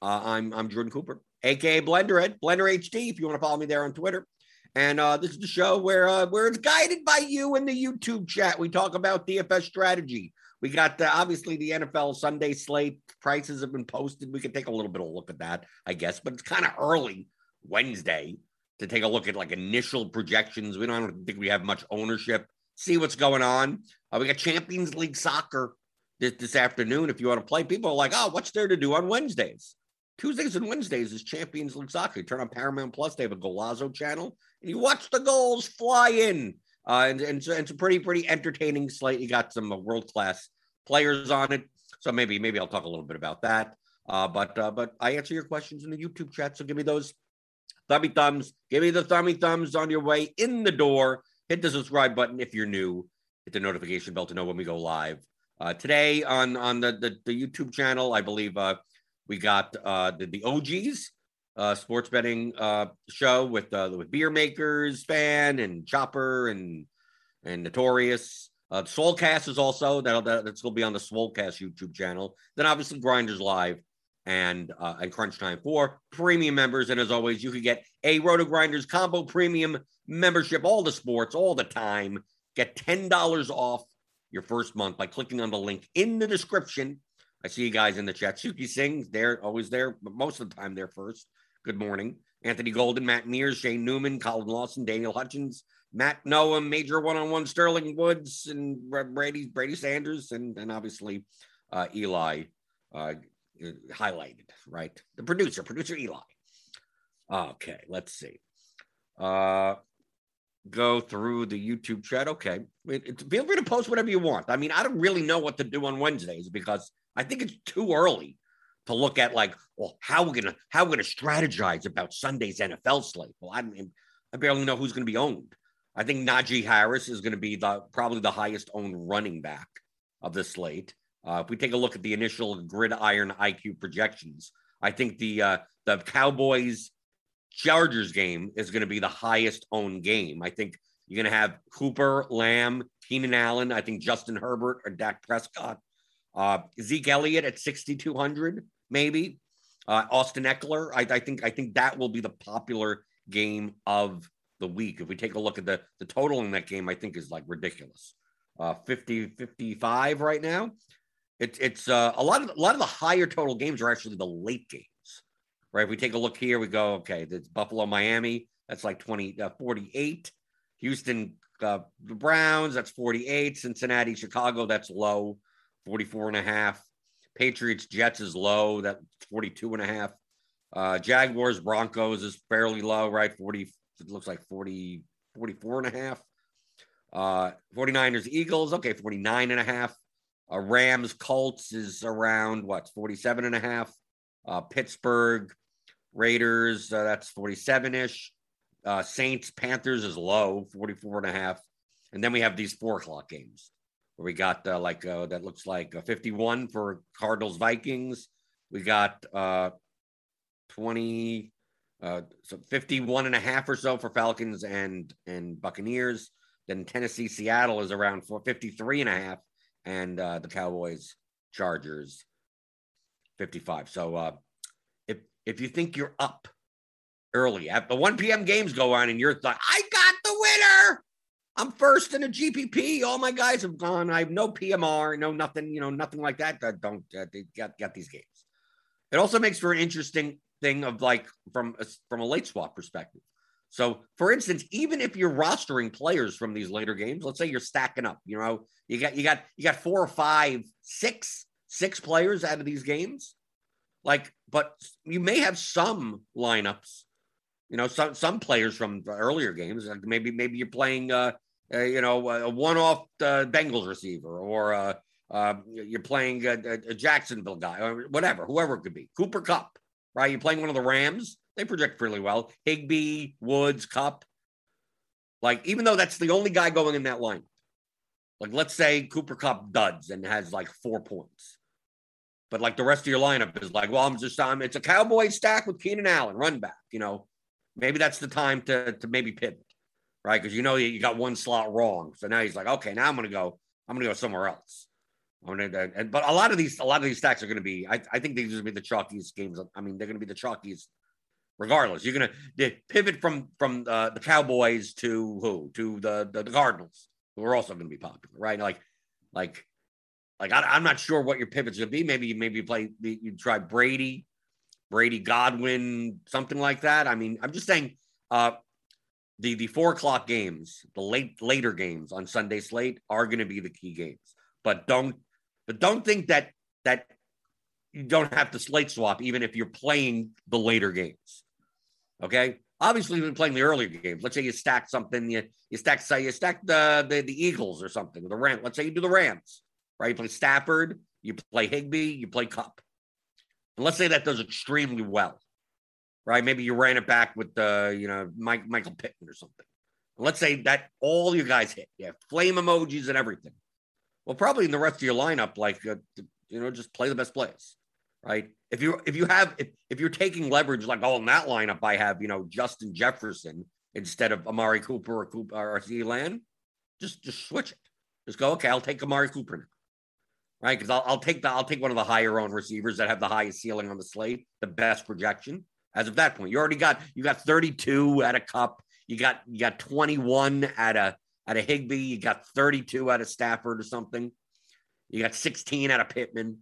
Uh, I'm I'm Jordan Cooper, aka Blenderhead, Blender HD. If you want to follow me there on Twitter, and uh, this is the show where uh, where it's guided by you in the YouTube chat. We talk about DFS strategy. We got uh, obviously the NFL Sunday slate prices have been posted. We can take a little bit of a look at that, I guess, but it's kind of early Wednesday to take a look at like initial projections. We don't think we have much ownership. See what's going on. Uh, we got Champions League soccer this, this afternoon. If you want to play, people are like, oh, what's there to do on Wednesdays? Tuesdays and Wednesdays is Champions League soccer. You turn on Paramount Plus, they have a Golazo channel, and you watch the goals fly in. Uh, and, and, so it's a pretty, pretty entertaining slate. You got some uh, world class players on it. So maybe, maybe I'll talk a little bit about that. Uh, but, uh, but I answer your questions in the YouTube chat. So give me those thummy thumbs. Give me the thummy thumbs on your way in the door. Hit the subscribe button if you're new. Hit the notification bell to know when we go live. Uh, today on on the, the, the YouTube channel, I believe uh, we got uh, the, the OGs uh, sports betting uh, show with uh, with beer makers fan and Chopper and and Notorious. Uh, Soulcast is also that'll that's going to be on the Soulcast YouTube channel. Then obviously Grinders Live and uh, and Crunch Time for premium members. And as always, you can get a Roto Grinders combo premium membership, all the sports, all the time. Get ten dollars off your first month by clicking on the link in the description. I see you guys in the chat. Suki Singh, they're always there, but most of the time they're first. Good morning. Anthony Golden, Matt Mears, Shane Newman, Colin Lawson, Daniel Hutchins, Matt Noah, Major One on One, Sterling Woods, and Brady Brady Sanders, and and obviously uh, Eli uh, highlighted, right? The producer, producer Eli. Okay, let's see. Uh, go through the YouTube chat. Okay, feel free to post whatever you want. I mean, I don't really know what to do on Wednesdays because I think it's too early to look at like, well, how we're gonna how we're gonna strategize about Sunday's NFL slate. Well, I mean, I barely know who's gonna be owned. I think Najee Harris is to be the probably the highest owned running back of the slate. Uh, if we take a look at the initial gridiron IQ projections, I think the uh, the Cowboys Chargers game is going to be the highest owned game. I think you're going to have Cooper, Lamb, Keenan Allen. I think Justin Herbert or Dak Prescott, uh, Zeke Elliott at 6,200 maybe. Uh, Austin Ekeler. I, I think I think that will be the popular game of the week. If we take a look at the the total in that game, I think is like ridiculous. Uh, 50 55 right now. It's it's uh, a lot of a lot of the higher total games are actually the late games, right? If we take a look here, we go okay. It's Buffalo, Miami. That's like 20, uh, 48. Houston, uh, the Browns. That's 48. Cincinnati, Chicago. That's low, 44 and a half. Patriots, Jets is low. that 42 and a half. Uh, Jaguars, Broncos is fairly low, right? 40, it looks like 40, 44 and a half. Uh, 49ers, Eagles, okay, 49 and a half. Uh, Rams Colts is around what 47 and a half. Uh, Pittsburgh Raiders, uh, that's 47 ish. Uh, Saints Panthers is low, 44 and a half. And then we have these four o'clock games where we got uh, like uh, that looks like a 51 for Cardinals Vikings. We got uh, 20, uh, so 51 and a half or so for Falcons and and Buccaneers. Then Tennessee Seattle is around 53 and a half, and uh, the Cowboys Chargers 55. So uh, if you think you're up early at the 1 p.m. games go on and you're like, I got the winner. I'm first in a GPP. All my guys have gone. I have no PMR, no nothing, you know, nothing like that. that don't uh, they got got these games. It also makes for an interesting thing of like from a, from a late swap perspective. So, for instance, even if you're rostering players from these later games, let's say you're stacking up, you know, you got you got you got four or five, six, six players out of these games. Like, but you may have some lineups, you know, some some players from earlier games. Like maybe maybe you're playing, uh, uh you know, a one-off uh, Bengals receiver, or uh, uh, you're playing a, a Jacksonville guy, or whatever, whoever it could be. Cooper Kupp, right? You're playing one of the Rams they project really well. Higbee, Woods, Kupp. Like, even though that's the only guy going in that line, like let's say Cooper Kupp duds and has like four points. But like the rest of your lineup is like, well, I'm just I'm it's a cowboy stack with Keenan Allen, run back, you know. Maybe that's the time to to maybe pivot, right? Because you know you got one slot wrong. So now he's like, okay, now I'm gonna go, I'm gonna go somewhere else. I'm gonna, and, but a lot of these, a lot of these stacks are to be. I, I think these are to be the chalkiest games. I mean, they're to be the chalkiest regardless. You're gonna pivot from from uh, the Cowboys to who to the, the, the Cardinals, who are also gonna be popular, right? Like like like I, am not sure what your pivots gonna be. Maybe you maybe you play you try Brady, Brady Godwin, something like that. I mean, I'm just saying. Uh, the the four o'clock games, the late later games on Sunday slate are going to be the key games. But don't but don't think that that you don't have to slate swap even if you're playing the later games. Okay. Obviously, you've been playing the earlier games. Let's say you stack something, you, you stack, say you stack the, the, the Eagles or something, the Rams. Let's say you do the Rams, right? You play Stafford, you play Higbee, you play Kupp. And let's say that does extremely well, right? Maybe you ran it back with the, you know, Mike, Michael Pittman or something. And let's say that all you guys hit, yeah, flame emojis and everything. Well, probably in the rest of your lineup, like, uh, you know, just play the best plays, right? if you if you have if, if you're taking leverage like oh in that lineup I have you know Justin Jefferson instead of Amari Cooper or Cooper or Lamb, just just switch it. Just go okay. I'll take Amari Cooper now, right? Because I'll, I'll take the I'll take one of the higher owned receivers that have the highest ceiling on the slate, the best projection. As of that point, you already got you got 32 at a Kupp, you got you got 21 at a at a Higbee, you got 32 at a Stafford or something, you got 16 at a Pittman,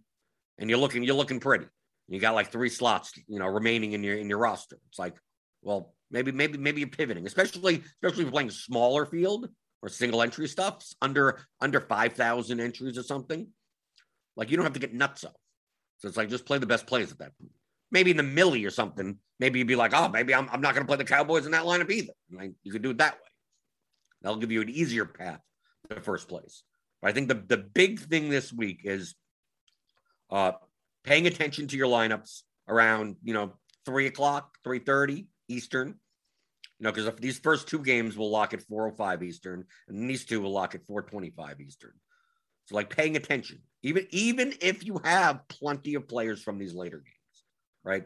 and you're looking you're looking pretty you got like three slots, you know, remaining in your in your roster. It's like, well, maybe maybe maybe you're pivoting, especially especially playing smaller field or single entry stuffs under under five thousand entries or something. Like you don't have to get nuts up. So it's like just play the best plays at that point. Maybe in the millie or something. Maybe you'd be like, oh, maybe I'm, I'm not going to play the Cowboys in that lineup either. Like, you could do it that way. That'll give you an easier path to first place. But I think the the big thing this week is uh, paying attention to your lineups around, you know, three o'clock, 3:30 Eastern. You know, because these first two games will lock at 405 Eastern, and these two will lock at 425 Eastern. So like paying attention, even even if you have plenty of players from these later games, right?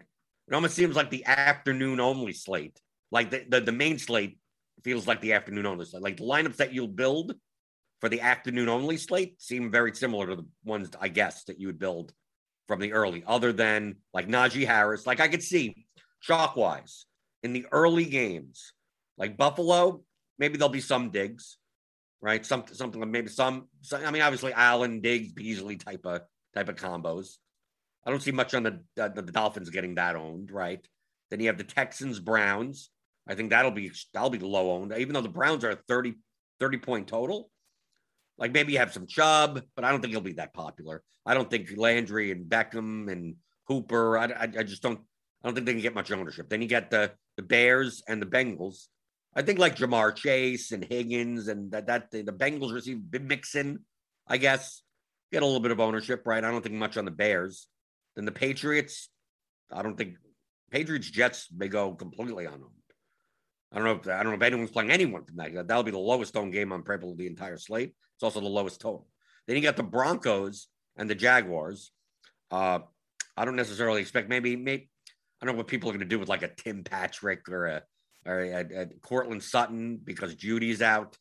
It almost seems like the afternoon only slate, like the, the, the main slate feels like the afternoon only slate. Like the lineups that you'll build for the afternoon only slate seem very similar to the ones I guess that you would build from the early, other than like Najee Harris. Like I could see chalk wise in the early games, like Buffalo, maybe there'll be some digs, right? Some something like maybe some, some. I mean, obviously Allen, Diggs, Beasley type of type of combos. I don't see much on the, uh, the Dolphins getting that owned, right? Then you have the Texans, Browns. I think that'll be that'll be low owned, even though the Browns are 30, 30 point total. Like maybe you have some Chubb, but I don't think he'll be that popular. I don't think Landry and Beckham and Hooper. I, I, I just don't. I don't think they can get much ownership. Then you get the the Bears and the Bengals. I think like Ja'Marr Chase and Higgins and that that the, the Bengals receive Mixon, I guess. get a little bit of ownership, right? I don't think much on the Bears. Then the Patriots, I don't think Patriots Jets may go completely on them. I don't know if I don't know if anyone's playing anyone from that. That'll be the lowest owned game on probably the entire slate. It's also the lowest total. Then you got the Broncos and the Jaguars. Uh, I don't necessarily expect maybe maybe I don't know what people are going to do with like a Tim Patrick or a or a, a, a Courtland Sutton because Jeudy's out.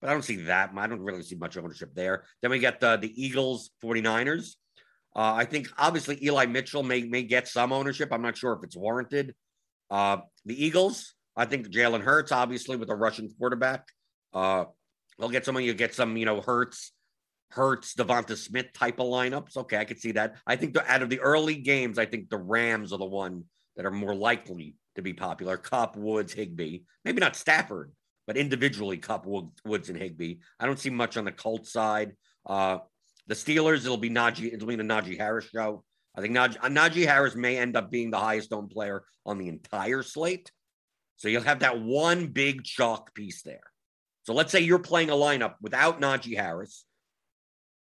But I don't see that. I don't really see much ownership there. Then we got the, the Eagles 49ers. Uh, I think obviously Eli Mitchell may may get some ownership. I'm not sure if it's warranted. Uh, the Eagles, I think Jalen Hurts, obviously with a Russian quarterback, uh, they'll get someone. You get some, you know, Hurts, Hurts, DeVonta Smith type of lineups. Okay, I could see that. I think the, out of the early games, I think the Rams are the one that are more likely to be popular. Kupp, Woods, Higbee, maybe not Stafford, but individually Kupp, Woods, and Higbee. I don't see much on the Colts side. Uh, the Steelers, it'll be Najee, it'll be the Najee Harris show. I think Najee, Najee Harris may end up being the highest owned player on the entire slate. So you'll have that one big chalk piece there. So let's say you're playing a lineup without Najee Harris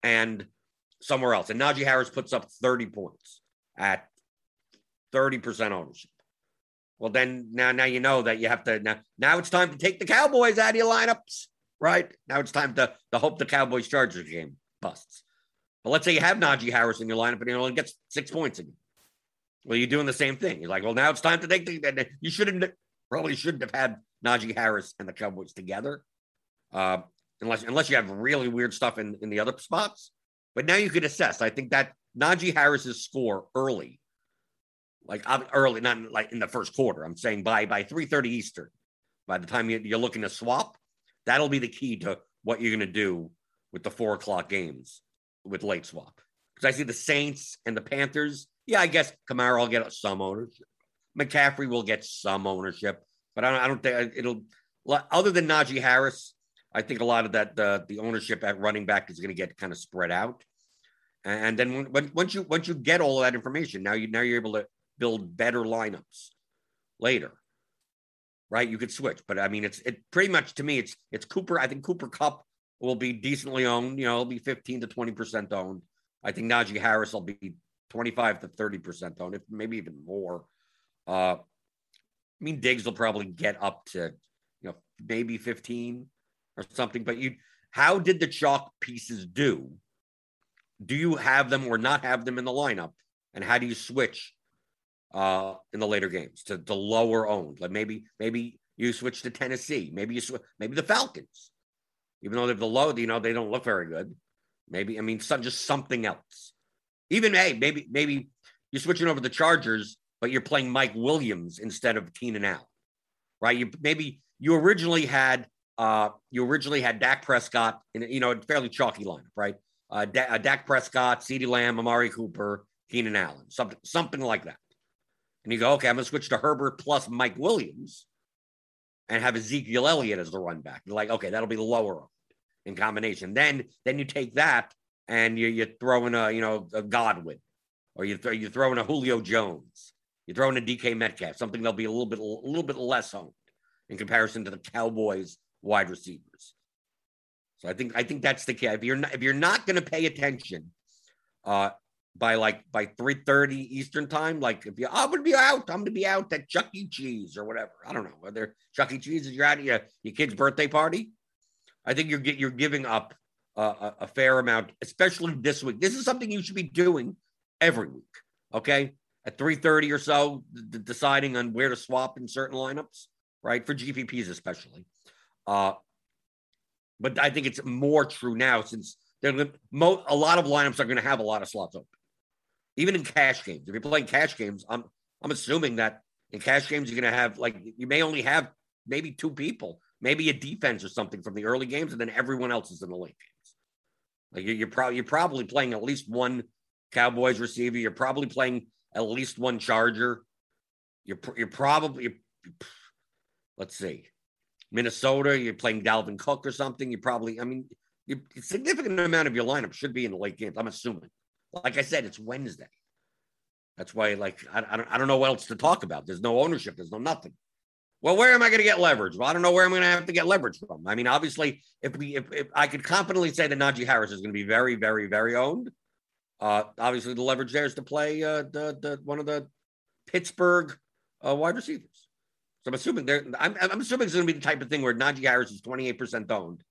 and somewhere else, and Najee Harris puts up 30 points at 30% ownership. Well, then now, now you know that you have to now. Now it's time to take the Cowboys out of your lineups, right? Now it's time to to hope the Cowboys Chargers game busts. But let's say you have Najee Harris in your lineup and he only gets six points again. Well, you're doing the same thing. You're like, well, now it's time to take the. You shouldn't probably shouldn't have had Najee Harris and the Cowboys together, uh, unless unless you have really weird stuff in in the other spots. But now you could assess. I think that Najee Harris's score early like early, not like in the first quarter. I'm saying by by 3:30 Eastern. By the time you're looking to swap, that'll be the key to what you're going to do with the four o'clock games with late swap. Because I see the Saints and the Panthers. Yeah, I guess Kamara will get some ownership. McCaffrey will get some ownership, but I don't, I don't think uh, it'll. Other than Najee Harris, I think a lot of that the the ownership at running back is going to get kind of spread out. And then when, once you once you get all that information, now you now you're able to build better lineups later. Right? You could switch, but I mean, it's it pretty much to me, it's it's Cooper. I think Cooper Kupp will be decently owned. You know, it'll be 15 to 20 percent owned. I think Najee Harris will be 25 to 30 percent owned, if maybe even more. Uh, I mean, Diggs will probably get up to you know maybe 15 or something. But you, how did the chalk pieces do? Do you have them or not have them in the lineup? And how do you switch uh, in the later games to, to lower owned. Like maybe maybe you switch to Tennessee. Maybe you sw- maybe the Falcons, even though they're the low, you know they don't look very good. Maybe I mean some just something else. Even hey maybe maybe you're switching over the Chargers, but you're playing Mike Williams instead of Keenan Allen, right? You maybe you originally had uh you originally had Dak Prescott in you know a fairly chalky lineup, right? Uh, D- uh Dak Prescott, CeeDee Lamb, Amari Cooper, Keenan Allen, something something like that and you go, okay, I'm going to switch to Herbert plus Mike Williams and have Ezekiel Elliott as the run back. You're like, okay, that'll be the lower in combination. Then, then you take that and you you throw in a you know a Godwin, or you throw you throw in a Julio Jones, you throw in a DK Metcalf, something that'll be a little bit a little bit less owned in comparison to the Cowboys wide receivers. So I think I think that's the key. If you're not if you're not going to pay attention, uh, by like by 3:30 Eastern time. Like if you I'm gonna be out, I'm gonna be out at Chuck E. Cheese or whatever. I don't know whether Chuck E. Cheese is you're at your, your kid's birthday party. I think you're you're giving up a, a fair amount, especially this week. This is something you should be doing every week. Okay, at 3:30 or so, d- deciding on where to swap in certain lineups, right? For GPPs especially. Uh, but I think it's more true now since they're a lot of lineups are going to have a lot of slots open even in cash games. If you're playing cash games, I'm I'm assuming that in cash games you're going to have like you may only have maybe two people, maybe a defense or something from the early games, and then everyone else is in the late games. Like you're, you're probably you're probably playing at least one Cowboys receiver. You're probably playing at least one Charger. You're you're probably you're, let's see, Minnesota. You're playing Dalvin Cook or something. You probably I mean, a significant amount of your lineup should be in the late games. I'm assuming. Like I said, it's Wednesday. That's why, like, I, I, don't, I don't know what else to talk about. There's no ownership. There's no nothing. Well, where am I going to get leverage? Well, I don't know where I'm going to have to get leverage from. I mean, obviously, if we if, if I could confidently say that Najee Harris is going to be very, very, very owned, uh, obviously the leverage there is to play uh, the the one of the Pittsburgh uh, wide receivers. So I'm assuming they're I'm, I'm assuming it's going to be the type of thing where Najee Harris is 28% owned,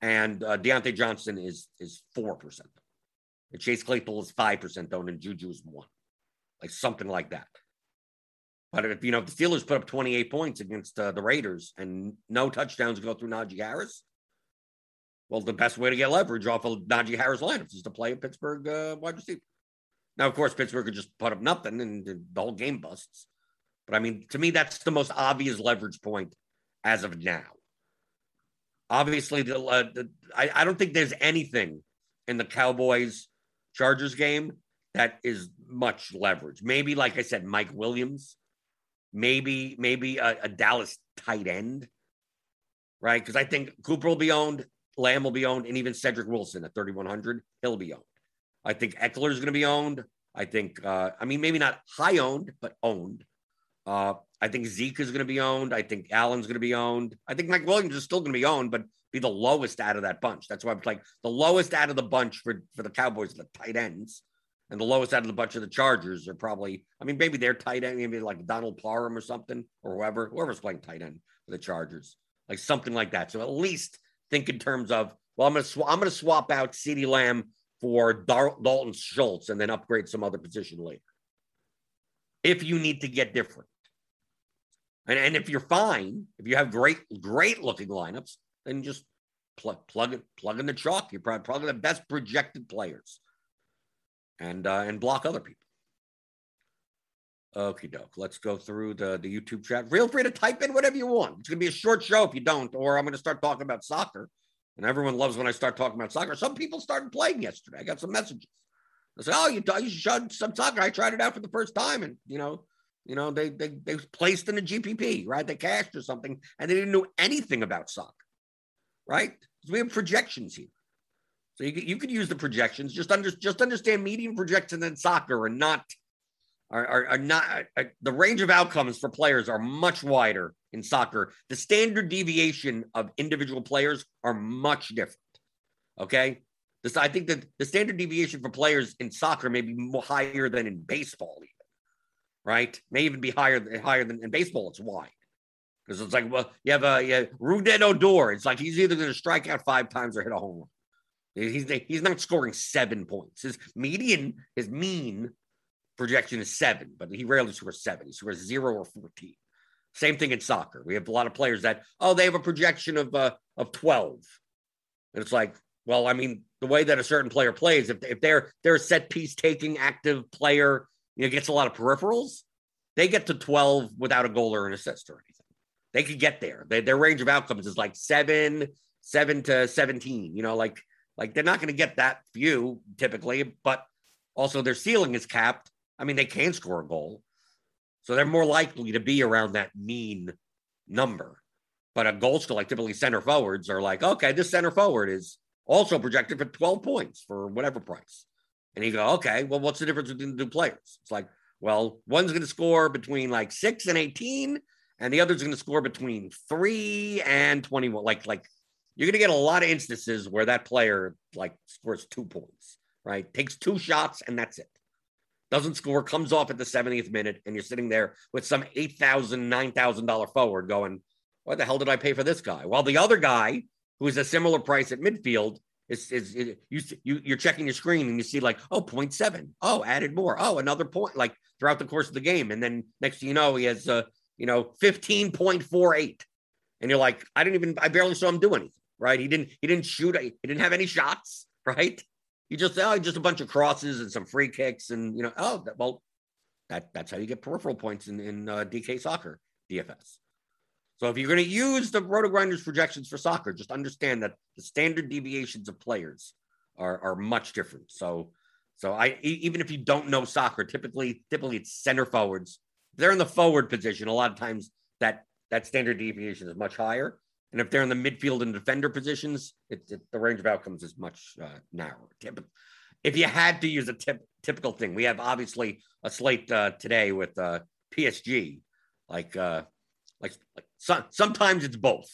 and uh, Diontae Johnson is is four percent, and Chase Claypool is five percent owned, and Juju is one, like something like that. But if you know if the Steelers put up 28 points against uh, the Raiders and no touchdowns go through Najee Harris, well, the best way to get leverage off of Najee Harris lineups is to play a Pittsburgh uh, wide receiver. Now, of course, Pittsburgh could just put up nothing and the whole game busts. But I mean, to me, that's the most obvious leverage point as of now. Obviously, the, uh, the I, I don't think there's anything in the Cowboys Chargers game that is much leverage. Maybe, like I said, Mike Williams maybe maybe a, a Dallas tight end, right? Because I think Cooper will be owned, Lamb will be owned, and even Cedric Wilson at 3,100, he'll be owned. I think Ekeler is going to be owned. I think, uh, I mean, maybe not high owned, but owned. Uh, I think Zeke is going to be owned. I think Allen's going to be owned. I think Mike Williams is still going to be owned, but be the lowest out of that bunch. That's why I'm like the lowest out of the bunch for, for the Cowboys, the tight ends. And the lowest out of the bunch of the Chargers are probably, I mean, maybe they're tight end, maybe like Donald Parham or something, or whoever, whoever's playing tight end for the Chargers, like something like that. So at least think in terms of, well, I'm gonna sw- I'm gonna swap out CeeDee Lamb for Dar- Dalton Schultz and then upgrade some other position later. If you need to get different. And, and if you're fine, if you have great, great looking lineups, then just plug plug it, plug in the chalk. You're probably, probably the best projected players and uh, and block other people. Okie doke. Let's go through the, the YouTube chat. Feel free to type in whatever you want. It's gonna be a short show if you don't, or I'm gonna start talking about soccer. And everyone loves when I start talking about soccer. Some people started playing yesterday. I got some messages. I said, "Oh, you you should some soccer." I tried it out for the first time, and you know, you know, they they they placed in a GPP, right? They cashed or something, and they didn't know anything about soccer, right? Because we have projections here. So you, you could use the projections. Just under, just understand median projections in soccer are not are, are, are not are, the range of outcomes for players are much wider in soccer. The standard deviation of individual players are much different. Okay, this I think that the standard deviation for players in soccer may be higher than in baseball, even right? May even be higher than higher than in baseball. It's wide. Because it's like, well, you have a yeah, Rougned Odor. It's like he's either going to strike out five times or hit a home run. He's he's not scoring seven points. His median, his mean projection is seven, but he rarely scores seven. He scores zero or fourteen. Same thing in soccer. We have a lot of players that oh they have a projection of uh, of twelve, and it's like well I mean the way that a certain player plays if if they're they're a set piece taking active player you know gets a lot of peripherals, they get to twelve without a goal or an assist or anything. They could get there. They, their range of outcomes is like seven seven to seventeen. You know like like they're not going to get that few typically, but also their ceiling is capped. I mean, they can score a goal. So they're more likely to be around that mean number. But a goal score, like typically center forwards are like, okay, this center forward is also projected for 12 points for whatever price. And you go, okay, well, what's the difference between the two players? It's like, well, one's going to score between like six and 18, and the other's going to score between three and 21. Like, like you're going to get a lot of instances where that player like scores two points, right? Takes two shots and that's it. Doesn't score, comes off at the 70th minute, and you're sitting there with some $8,000, $9,000 forward going, what the hell did I pay for this guy? While the other guy, who is a similar price at midfield, is, is, is you, you, you're checking your screen and you see like, oh, 0.7. Oh, added more. Oh, another point, like throughout the course of the game. And then next thing you know, he has, uh, you know, 15.48. And you're like, I didn't even, I barely saw him do anything right? He didn't he didn't shoot. He didn't have any shots, right? He just oh, just a bunch of crosses and some free kicks, and you know, oh, well, that that's how you get peripheral points in in uh, DK soccer DFS. So if you're going to use the Roto Grinders projections for soccer, just understand that the standard deviations of players are are much different. So so I even if you don't know soccer, typically typically it's center forwards. They're in the forward position. A lot of times that that standard deviation is much higher. And if they're in the midfield and defender positions, it, it, the range of outcomes is much uh, narrower. If you had to use a tip, typical thing, we have obviously a slate uh, today with uh, PSG, like uh, Like, like so, sometimes it's both,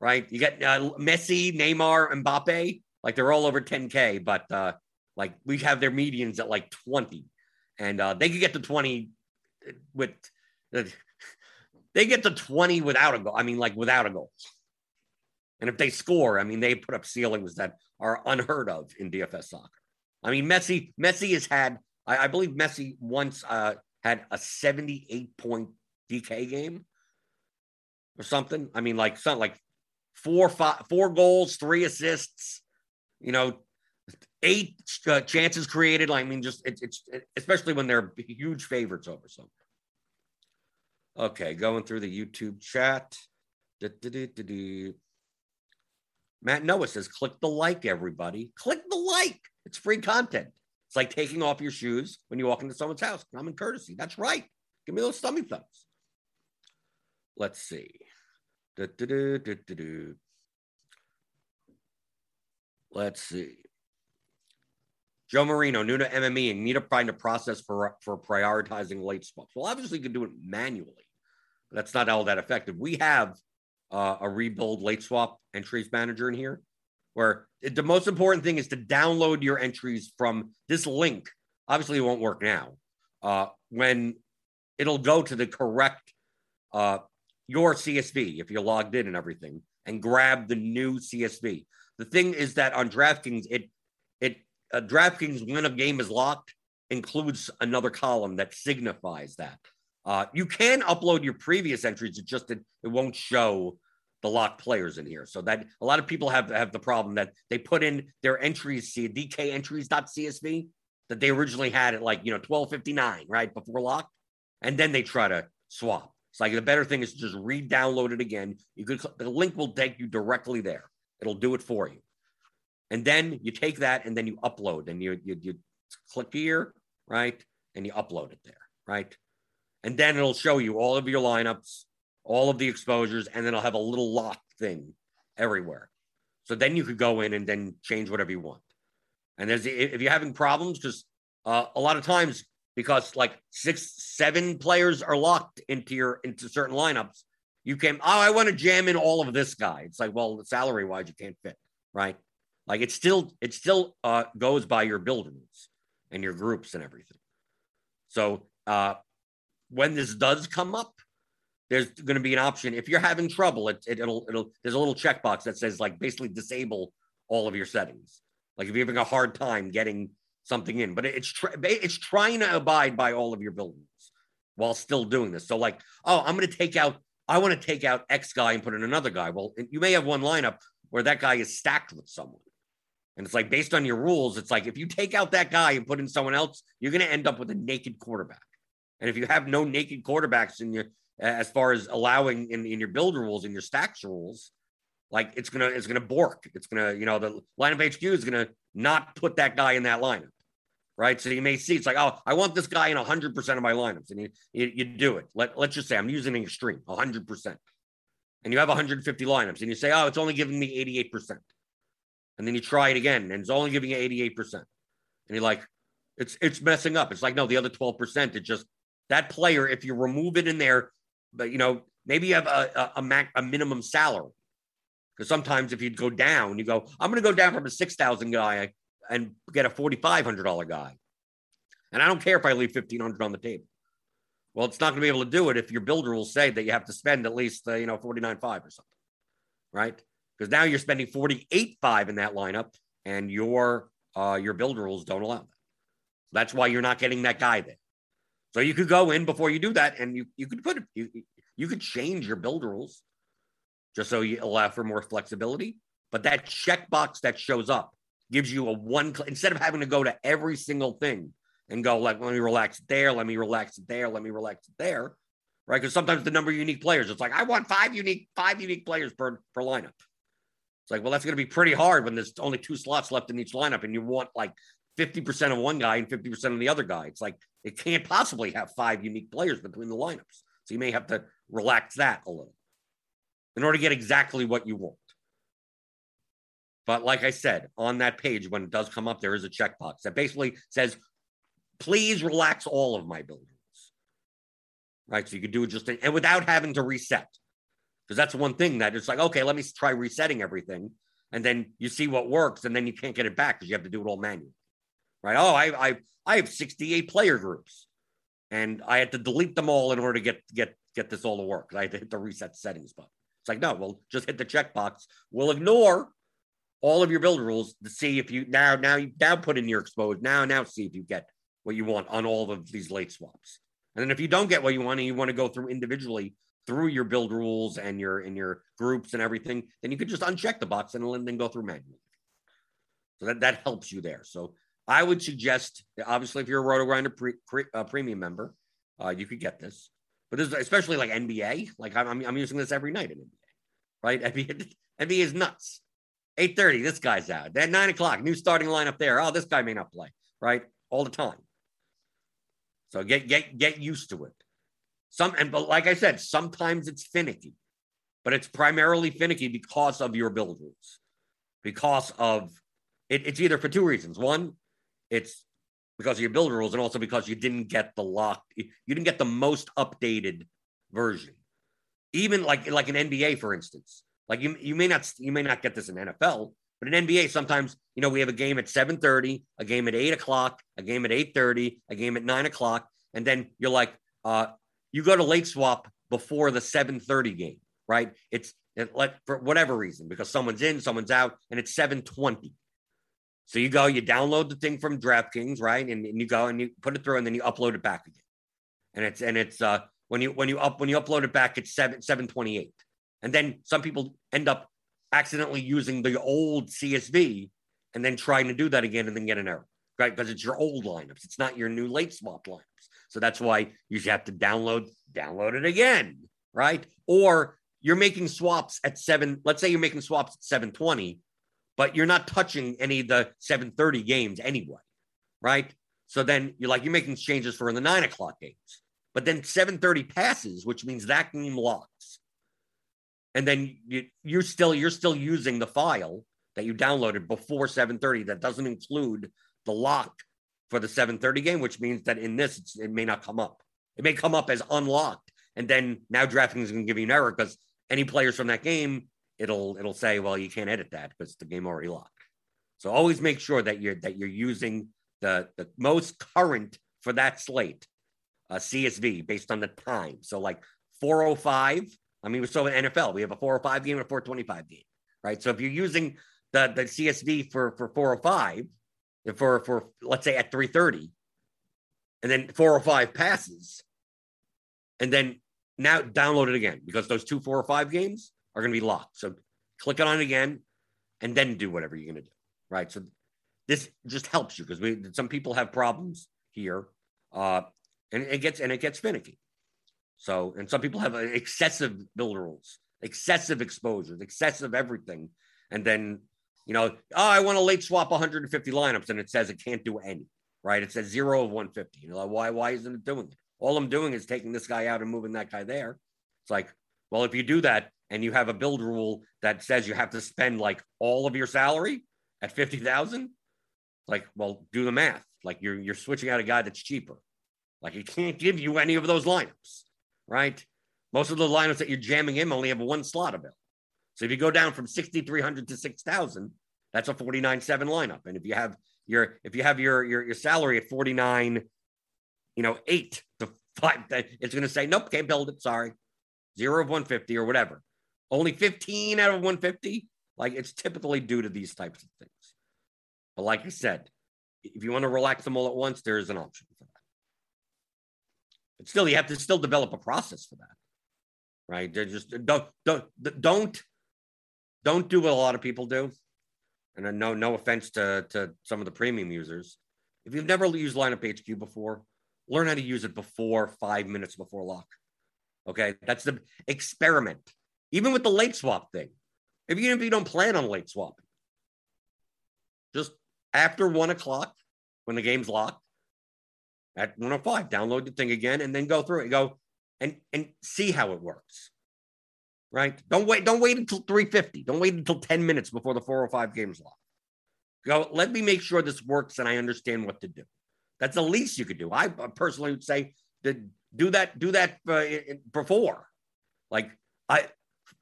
right? You get uh, Messi, Neymar, Mbappe, like they're all over 10K, but uh, like we have their medians at like 20, and they could get to 20 with. They get to 20 without a goal. I mean, like without a goal. And if they score, I mean, they put up ceilings that are unheard of in DFS soccer. I mean, Messi, Messi has had, I, I believe Messi once uh, had a 78 point DK game or something. I mean, like something like four, five, four goals, three assists, you know, eight uh, chances created. I mean, just it, it's it, especially when they're huge favorites over something. Okay, going through the YouTube chat. Matt Noah says, click the like, everybody. Click the like. It's free content. It's like taking off your shoes when you walk into someone's house. Common courtesy. That's right. Give me those stomach thumbs. Let's see. Let's see. Joe Marino, new to MME, and need to find a process for, for prioritizing late spots. Well, obviously, you can do it manually. But that's not all that effective. We have uh, a rebuild late swap entries manager in here, where it, the most important thing is to download your entries from this link. Obviously, it won't work now. Uh, when it'll go to the correct uh, your CSV if you're logged in and everything, and grab the new CSV. The thing is that on DraftKings, it it uh, DraftKings when a game is locked includes another column that signifies that. Uh, you can upload your previous entries. It just it, it won't show the locked players in here. So that a lot of people have have the problem that they put in their entries, see DK entries.csv that they originally had at like you know 1259 right before lock, and then they try to swap. It's like the better thing is to just re-download it again. You could the link will take you directly there. It'll do it for you. And then you take that and then you upload and you you, you click here, right? And you upload it there, right? And then it'll show you all of your lineups, all of the exposures, and then I'll have a little lock thing everywhere. So then you could go in and then change whatever you want. And there's if you're having problems, because uh, a lot of times because like six, seven players are locked into your into certain lineups, you can oh I want to jam in all of this guy. It's like well salary wise you can't fit right. Like it still it still uh, goes by your build rules and your groups and everything. So uh, when this does come up, there's going to be an option. If you're having trouble, it, it, will it'll there's a little checkbox that says like basically disable all of your settings. Like if you're having a hard time getting something in, but it's tr- it's trying to abide by all of your buildings while still doing this. So like, oh, I'm going to take out I want to take out X guy and put in another guy. Well, you may have one lineup where that guy is stacked with someone. And it's like based on your rules, it's like if you take out that guy and put in someone else, you're going to end up with a naked quarterback. And if you have no naked quarterbacks in your, as far as allowing in, in your build rules and your stacks rules, like it's gonna it's gonna bork. It's gonna you know the lineup HQ is gonna not put that guy in that lineup, right? So you may see it's like oh I want this guy in hundred percent of my lineups, and you, you you do it. Let let's just say I'm using an extreme hundred percent, and you have 150 lineups, and you say oh it's only giving me 88 percent, and then you try it again, and it's only giving you 88 percent, and you're like it's it's messing up. It's like no the other 12 percent it just that player, if you remove it in there, but you know, maybe you have a, a, a, a minimum salary. Because sometimes if you go down, you go, I'm going to go down from a 6,000 guy and get a $4,500 guy. And I don't care if I leave 1500 on the table. Well, it's not going to be able to do it if your builder will say that you have to spend at least, uh, you know, 49.5 or something. Right. Because now you're spending 48 5 in that lineup and your, uh, your build rules don't allow that. That's why you're not getting that guy there. So you could go in before you do that, and you you could put. You you could change your build rules just so you allow for more flexibility. But that checkbox that shows up gives you a one instead of having to go to every single thing and go like, let me relax there, let me relax there, let me relax there, right? Because sometimes the number of unique players, it's like I want five unique five unique players per per lineup. It's like, well, that's going to be pretty hard when there's only two slots left in each lineup, and you want like 50% of one guy and 50% of the other guy. It's like it can't possibly have five unique players between the lineups. So you may have to relax that a little in order to get exactly what you want. But like I said, on that page, when it does come up, there is a checkbox that basically says, please relax all of my buildings. right? So you could do it just and without having to reset. Because that's one thing that it's like, okay, let me try resetting everything. And then you see what works, and then you can't get it back because you have to do it all manually. Right. Oh, I I I have 68 player groups. And I had to delete them all in order to get get get this all to work. I had to hit the reset settings button. It's like, no, well, just hit the checkbox. We'll ignore all of your build rules to see if you now now you now put in your exposed now now see if you get what you want on all of these late swaps. And then if you don't get what you want and you want to go through individually through your build rules and your in your groups and everything, then you could just uncheck the box and then go through manually. So that that helps you there. So I would suggest, obviously, if you're a Roto Grinder pre, pre, uh, premium member, uh, you could get this. But this, is especially like NBA, like I'm, I'm using this every night in NBA, right? NBA, NBA is nuts. 8:30, this guy's out. Then nine o'clock, new starting lineup there. Oh, this guy may not play, right? All the time. So get get get used to it. Some and but like I said, sometimes it's finicky, but it's primarily finicky because of your build rules, because of it, it's either for two reasons. One, it's because of your build rules and also because you didn't get the lock you didn't get the most updated version even like like an nba for instance like you, you may not you may not get this in nfl but in nba sometimes you know we have a game at 7.30 a game at 8 o'clock a game at 8.30 a game at 9 o'clock and then you're like uh you go to late swap before the 7.30 game right it's it, like for whatever reason because someone's in someone's out and it's 7.20 so you go, you download the thing from DraftKings, right? And, and, you go and you put it through, and then you upload it back again. And it's and it's uh when you when you up when you upload it back, it's seven seven twenty eight. And then some people end up accidentally using the old CSV and then trying to do that again and then get an error, right? Because it's your old lineups, it's not your new late swap lineups. So that's why you have to download download it again, right? Or you're making swaps at seven. Let's say you're making swaps at seven twenty but you're not touching any of the 7:30 games anyway, right? So then you're like you're making changes for the nine o'clock games, but then 7:30 passes, which means that game locks, and then you, you're still you're still using the file that you downloaded before 7:30 that doesn't include the lock for the 7:30 game, which means that in this it may not come up. It may come up as unlocked, and then now DraftKings is going to give you an error because any players from that game it'll it'll say, well, you can't edit that because the game already locked. So always make sure that you're that you're using the the most current for that slate uh, CSV based on the time. So like 405. I mean, we're so in NFL, we have a 405 game and a 425 game, right? So if you're using the the CSV for for 405, for for let's say at 330, and then 405 passes, and then now download it again because those two 405 games are going to be locked. So click it on it again and then do whatever you're going to do. Right. So this just helps you because we some people have problems here. Uh, and it gets and it gets finicky. So, and some people have excessive build rules, excessive exposures, excessive everything. And then, you know, oh, I want to late swap 150 lineups, and it says it can't do any, right? It says zero of 150. You know, why, why isn't it doing it? All I'm doing is taking this guy out and moving that guy there. It's like, well, if you do that, and you have a build rule that says you have to spend like all of your salary at 50,000, like, well, do the math. Like you're you're switching out a guy that's cheaper. Like he can't give you any of those lineups, right? Most of the lineups that you're jamming in only have one slot available. So if you go down from 6,300 to 6,000, that's a 49-7 lineup. And if you have your if you have your your, your salary at 49, you know, eight to five, it's going to say, nope, can't build it. Sorry. Zero of 150 or whatever. Only 15 out of 150. Like it's typically due to these types of things. But like I said, if you want to relax them all at once, there is an option for that. But still, you have to still develop a process for that, right? They're just don't don't don't don't do what a lot of people do. And no no offense to to some of the premium users. If you've never used lineup HQ before, learn how to use it before five minutes before lock. Okay, that's the experiment even with the late swap thing. If even if you don't plan on late swapping, just after one o'clock when the game's locked at 105, download the thing again and then go through it. Go and and see how it works. Right? Don't wait, don't wait until 350. Don't wait until 10 minutes before the 405 game's locked. Go, let me make sure this works and I understand what to do. That's the least you could do. I personally would say that do that do that uh, before. Like I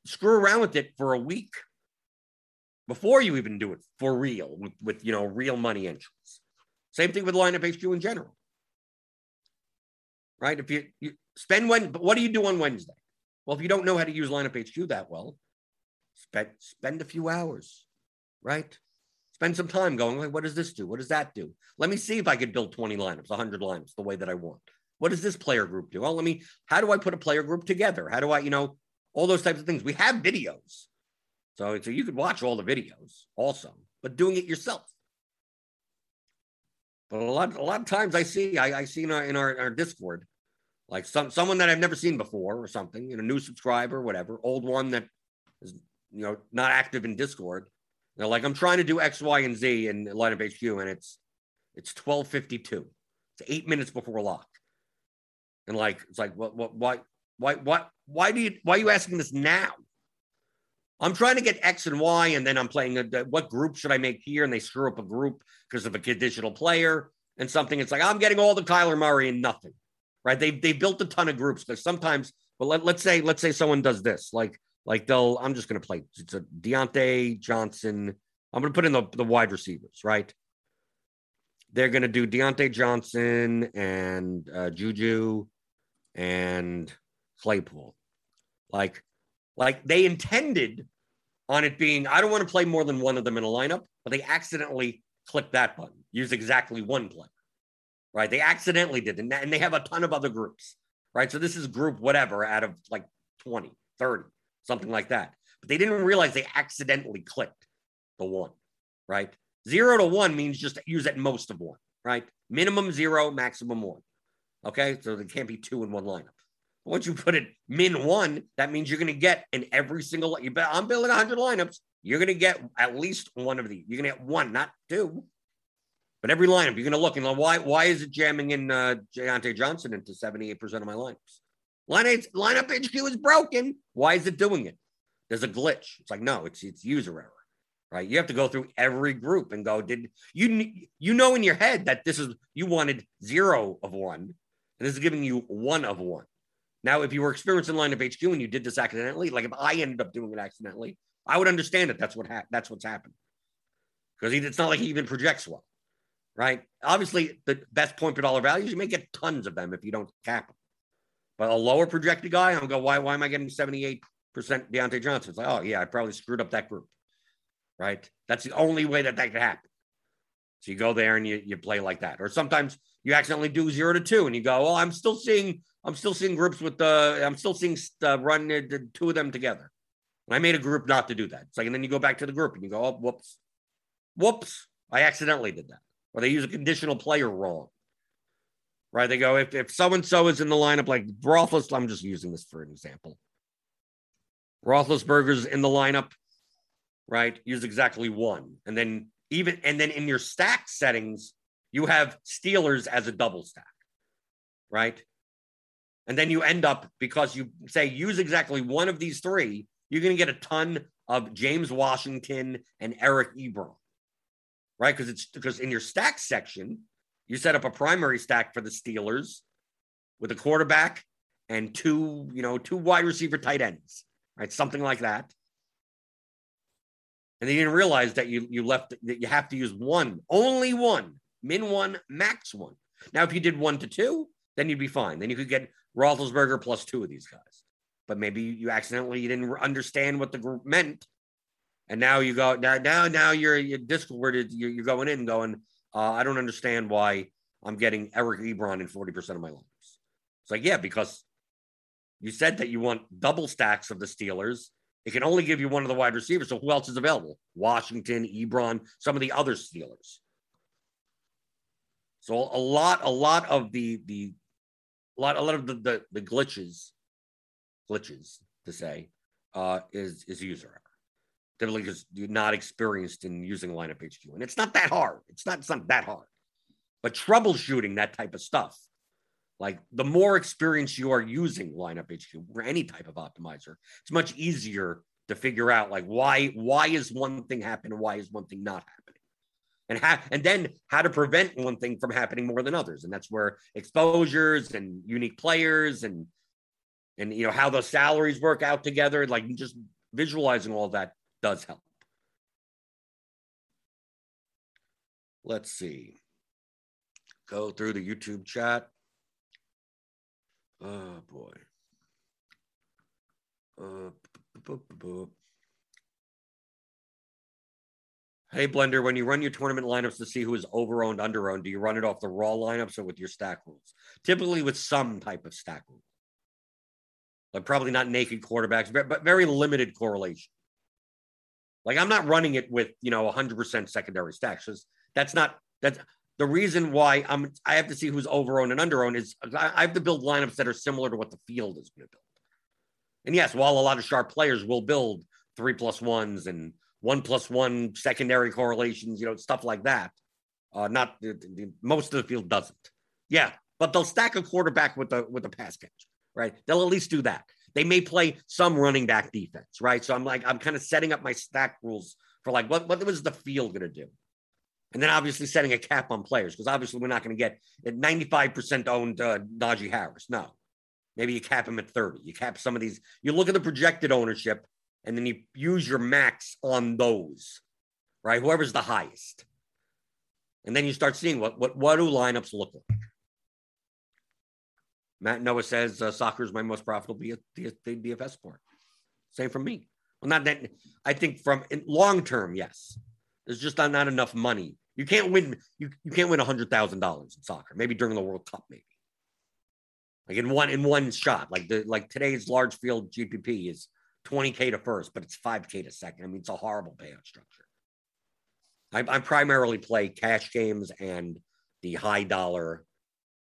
screw around with it for a week before you even do it for real with, with you know real money entries. Same thing with lineup HQ in general. Right? If you, you spend when what do you do on Wednesday? Well, if you don't know how to use lineup HQ that well, spend spend a few hours, right? Spend some time going, like, what does this do? What does that do? Let me see if I could build 20 lineups, 100 lineups the way that I want. What does this player group do? Well, let me, how do I put a player group together? How do I, you know, all those types of things? We have videos. So, so you could watch all the videos also, but doing it yourself. But a lot, a lot of times I see, I, I see in our, in our, our Discord, like some someone that I've never seen before or something, you know, new subscriber, whatever, old one that is, you know, not active in Discord. They're like, I'm trying to do X, Y, and Z in lineup HQ, and it's it's 1252. It's eight minutes before lock. And like, it's like, what, what, why, why, what, why do you, why are you asking this now? I'm trying to get X and Y, and then I'm playing a, what group should I make here? And they screw up a group because of a conditional player and something. It's like, I'm getting all the Kyler Murray and nothing, right? They, they built a ton of groups because sometimes, but let, let's say, let's say someone does this, like, like they'll, I'm just going to play. It's a Diontae Johnson. I'm going to put in the, the wide receivers, right? They're going to do Diontae Johnson and uh, Juju and Claypool. Like, like they intended on it being, I don't want to play more than one of them in a lineup, but they accidentally clicked that button, use exactly one player, right? They accidentally did, and they have a ton of other groups, right? So this is group whatever out of like 20, 30 something like that. But they didn't realize they accidentally clicked the one, right? Zero to one means just use at most of one, right? Minimum zero, maximum one. Okay. So there can't be two in one lineup. Once you put it min one, that means you're going to get in every single, you bet I'm building 100 lineups. You're going to get at least one of these. You're going to get one, not two. But every lineup, you're going to look and like, why, why is it jamming in uh, Diontae Johnson into 78% of my lineups? Line lineup HQ is broken. Why is it doing it? There's a glitch. It's like, no, it's it's user error, right? You have to go through every group and go, did you you know in your head that this is you wanted zero of one, and this is giving you one of one. Now, if you were experiencing lineup HQ and you did this accidentally, like if I ended up doing it accidentally, I would understand that that's what ha- that's what's happened because it's not like he even projects well, right? Obviously, the best point per dollar values you may get tons of them if you don't cap them. But a lower projected guy, I'm go, why, why am I getting 78% Diontae Johnson? It's like, oh, yeah, I probably screwed up that group. Right. That's the only way that that could happen. So you go there and you, you play like that. Or sometimes you accidentally do zero to two and you go, well, I'm still seeing, I'm still seeing groups with the, I'm still seeing uh, run uh, two of them together. And I made a group not to do that. It's like, and then you go back to the group and you go, oh, whoops, whoops, I accidentally did that. Or they use a conditional player wrong right? They go, if, if so and so is in the lineup, like Roethlis, I'm just using this for an example. Roethlisberger's in the lineup, right? Use exactly one. And then even, and then in your stack settings, you have Steelers as a double stack, right? And then you end up, because you say use exactly one of these three, you're going to get a ton of James Washington and Eric Ebron, right? Because it's because in your stack section, you set up a primary stack for the Steelers with a quarterback and two, you know, two wide receiver tight ends, right? Something like that. And they didn't realize that you you left that you have to use one, only one, min one, max one. Now, if you did one to two, then you'd be fine. Then you could get Roethlisberger plus two of these guys. But maybe you accidentally you didn't understand what the group meant, and now you go now now now you're you're discorded. You're, you're going in going uh, I don't understand why I'm getting Eric Ebron in 40% of my lineups. It's like, yeah, because you said that you want double stacks of the Steelers. It can only give you one of the wide receivers. So who else is available? Washington, Ebron, some of the other Steelers. So a lot, a lot of the the a lot, a lot of the the, the glitches, glitches to say, uh, is is user error because you're not experienced in using lineup HQ. And it's not that hard. It's not, not that hard. But troubleshooting that type of stuff, like the more experience you are using lineup HQ or any type of optimizer, it's much easier to figure out like why why is one thing happening why is one thing not happening. and how and then how to prevent one thing from happening more than others and that's where exposures and unique players and and you know how those salaries work out together like just visualizing all that does help let's see go through the youtube chat oh boy uh. Hey, Blender, when you run your tournament lineups to see who is over owned, under owned, do you run it off the raw lineups or with your stack rules? Typically with some type of stack rule. But probably not naked quarterbacks, but very limited correlation. Like I'm not running it with, you know, 100% secondary stacks. That's not, that's the reason why I'm, I have to see who's over owned and under owned is I have to build lineups that are similar to what the field is going to build. And yes, while a lot of sharp players will build three plus ones and one plus one secondary correlations, you know, stuff like that. Uh, not the, the, most of the field doesn't. Yeah, but they'll stack a quarterback with the with the pass catch, right? They'll at least do that. They may play some running back defense, right? So I'm like, I'm kind of setting up my stack rules for like what what was the field going to do, and then obviously setting a cap on players because obviously we're not going to get 95% owned uh, Najee Harris. No, maybe you cap him at 30. You cap some of these. You look at the projected ownership and then you use your max on those, right? Whoever's the highest. And then you start seeing what what what do lineups look like. Matt Noah says uh, soccer is my most profitable DFS sport. Same from me. Well, not that I think from long term, yes. There's just not, not enough money. You can't win. You, you can't win a hundred thousand dollars in soccer. Maybe during the World Cup, maybe like in one in one shot. Like the like today's large field GPP is 20K to first, but it's 5K to second. I mean, it's a horrible payout structure. I, I primarily play cash games and the high dollar,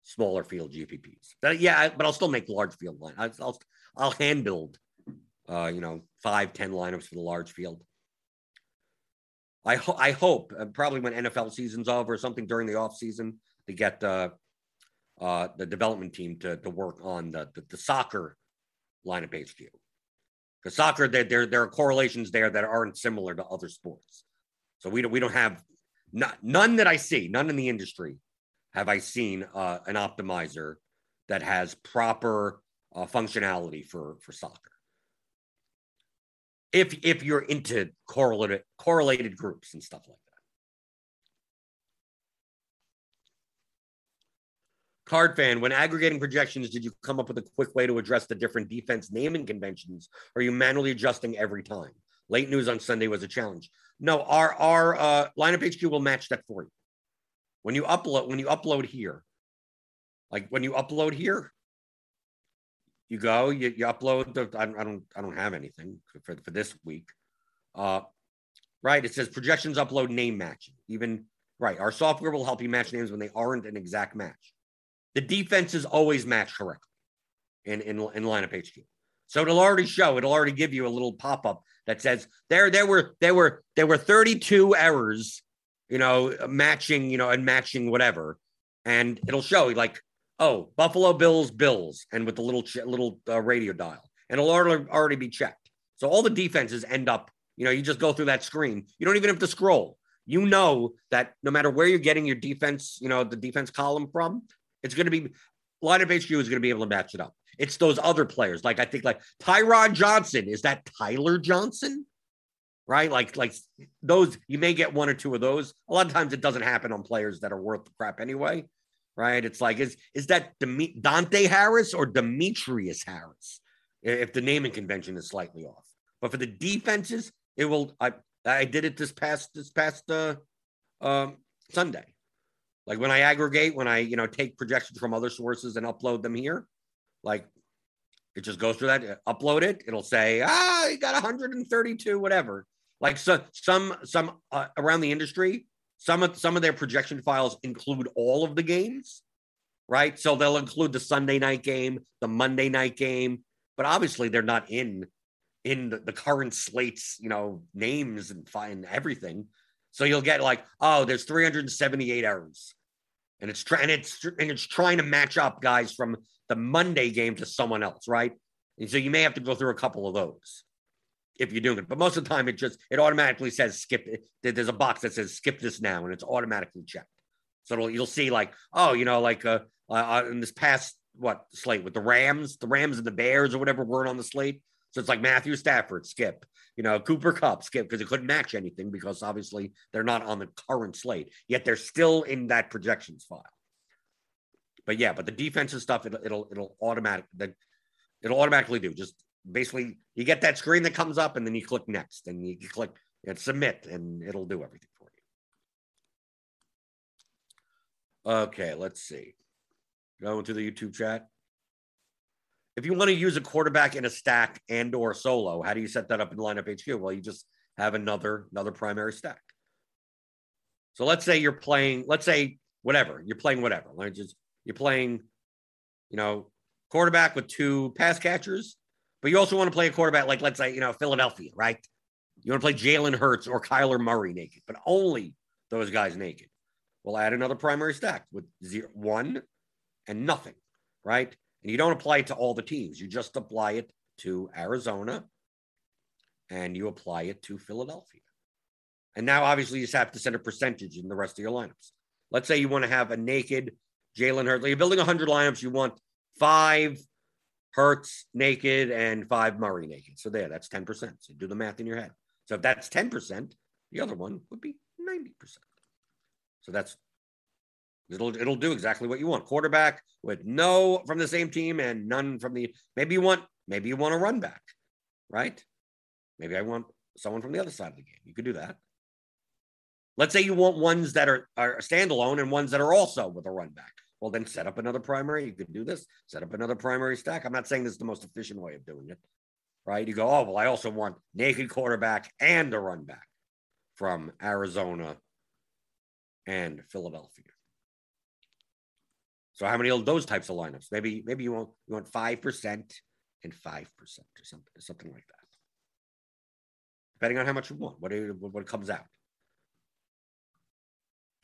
smaller field GPPs. But yeah, but I'll still make large field line. I'll, I'll, I'll hand build, uh, you know, five, 10 lineups for the large field. I, ho- I hope uh, probably when NFL season's over or something during the off season to get uh, uh, the development team to, to work on the, the, the soccer lineup HQ. Because soccer, there, there, there are correlations there that aren't similar to other sports. So we don't, we don't have not, none that I see, none in the industry have I seen uh, an optimizer that has proper uh, functionality for, for soccer. If, if you're into correlated, correlated groups and stuff like that. Card fan, when aggregating projections, did you come up with a quick way to address the different defense naming conventions? Or are you manually adjusting every time? Late news on Sunday was a challenge. No, our our uh, lineup HQ will match that for you. When you upload, when you upload here, like when you upload here, you go, you, you upload the. I, I don't I don't have anything for for this week. Uh, right. It says projections upload name matching. Even right, our software will help you match names when they aren't an exact match the defense is always matched correctly in, in, in lineup HQ. So it'll already show, it'll already give you a little pop-up that says there, there were, there were, there were 32 errors, you know, matching, you know, and matching whatever. And it'll show like, oh, Buffalo Bills, Bills, and with the little, little uh, radio dial. And it'll already, already be checked. So all the defenses end up, you know, you just go through that screen. You don't even have to scroll. You know that no matter where you're getting your defense, you know, the defense column from, it's going to be lineup HQ is going to be able to match it up. It's those other players, like I think, like Tyrod Johnson. Is that Tyler Johnson? Right, like like those. You may get one or two of those. A lot of times, it doesn't happen on players that are worth the crap anyway. Right? It's like is is that Dem- Dante Harris or Demetrius Harris? If the naming convention is slightly off, but for the defenses, it will. I I did it this past this past uh, um, Sunday. Like when I aggregate, when I, you know, take projections from other sources and upload them here, like it just goes through that, upload it. It'll say, ah, you got 132, whatever. Like so, some, some uh, around the industry, some of some of their projection files include all of the games, right? So they'll include the Sunday night game, the Monday night game, but obviously they're not in in the, the current slates, you know, names and find everything. So you'll get like, oh, there's 378 errors, and it's trying it's and it's trying to match up guys from the Monday game to someone else, right? And so you may have to go through a couple of those. If you're doing it. But most of the time, it just it automatically says skip. It. There's a box that says skip this now, and it's automatically checked. So you'll see like, oh, you know, like uh, uh, in this past what slate with the Rams, the Rams and the Bears or whatever weren't on the slate. So it's like Matthew Stafford, skip. You know, Cooper Kupp, skip because it couldn't match anything because obviously they're not on the current slate. Yet they're still in that projections file. But yeah, but the defensive stuff, it'll it'll it'll automatic it'll automatically do. Just basically, you get that screen that comes up, and then you click next, and you, click and submit, and it'll do everything for you. Okay, let's see. Going to the YouTube chat. If you want to use a quarterback in a stack and or solo, how do you set that up in lineup HQ? Well, you just have another another primary stack. So let's say you're playing, let's say whatever, you're playing whatever. You're playing, you know, quarterback with two pass catchers, but you also want to play a quarterback like let's say, you know, Philadelphia, right? You want to play Jalen Hurts or Kyler Murray naked, but only those guys naked. We'll add another primary stack with zero, one and nothing, right? And you don't apply it to all the teams. You just apply it to Arizona and you apply it to Philadelphia. And now, obviously, you just have to set a percentage in the rest of your lineups. Let's say you want to have a naked Jalen Hurts. You're building 100 lineups. You want five Hurts naked and five Murray naked. So there, that's 10%. So do the math in your head. So if that's 10%, the other one would be 90%. So that's It'll it'll do exactly what you want. Quarterback with no from the same team and none from the maybe you want maybe you want a run back, right? Maybe I want someone from the other side of the game. You could do that. Let's say you want ones that are, are standalone and ones that are also with a run back. Well, then set up another primary. You could do this, set up another primary stack. I'm not saying this is the most efficient way of doing it, right? You go, oh, well, I also want naked quarterback and a run back from Arizona and Philadelphia. So how many of those types of lineups? Maybe maybe you want you want five percent and five percent or something something like that. Depending on how much you want, what what comes out.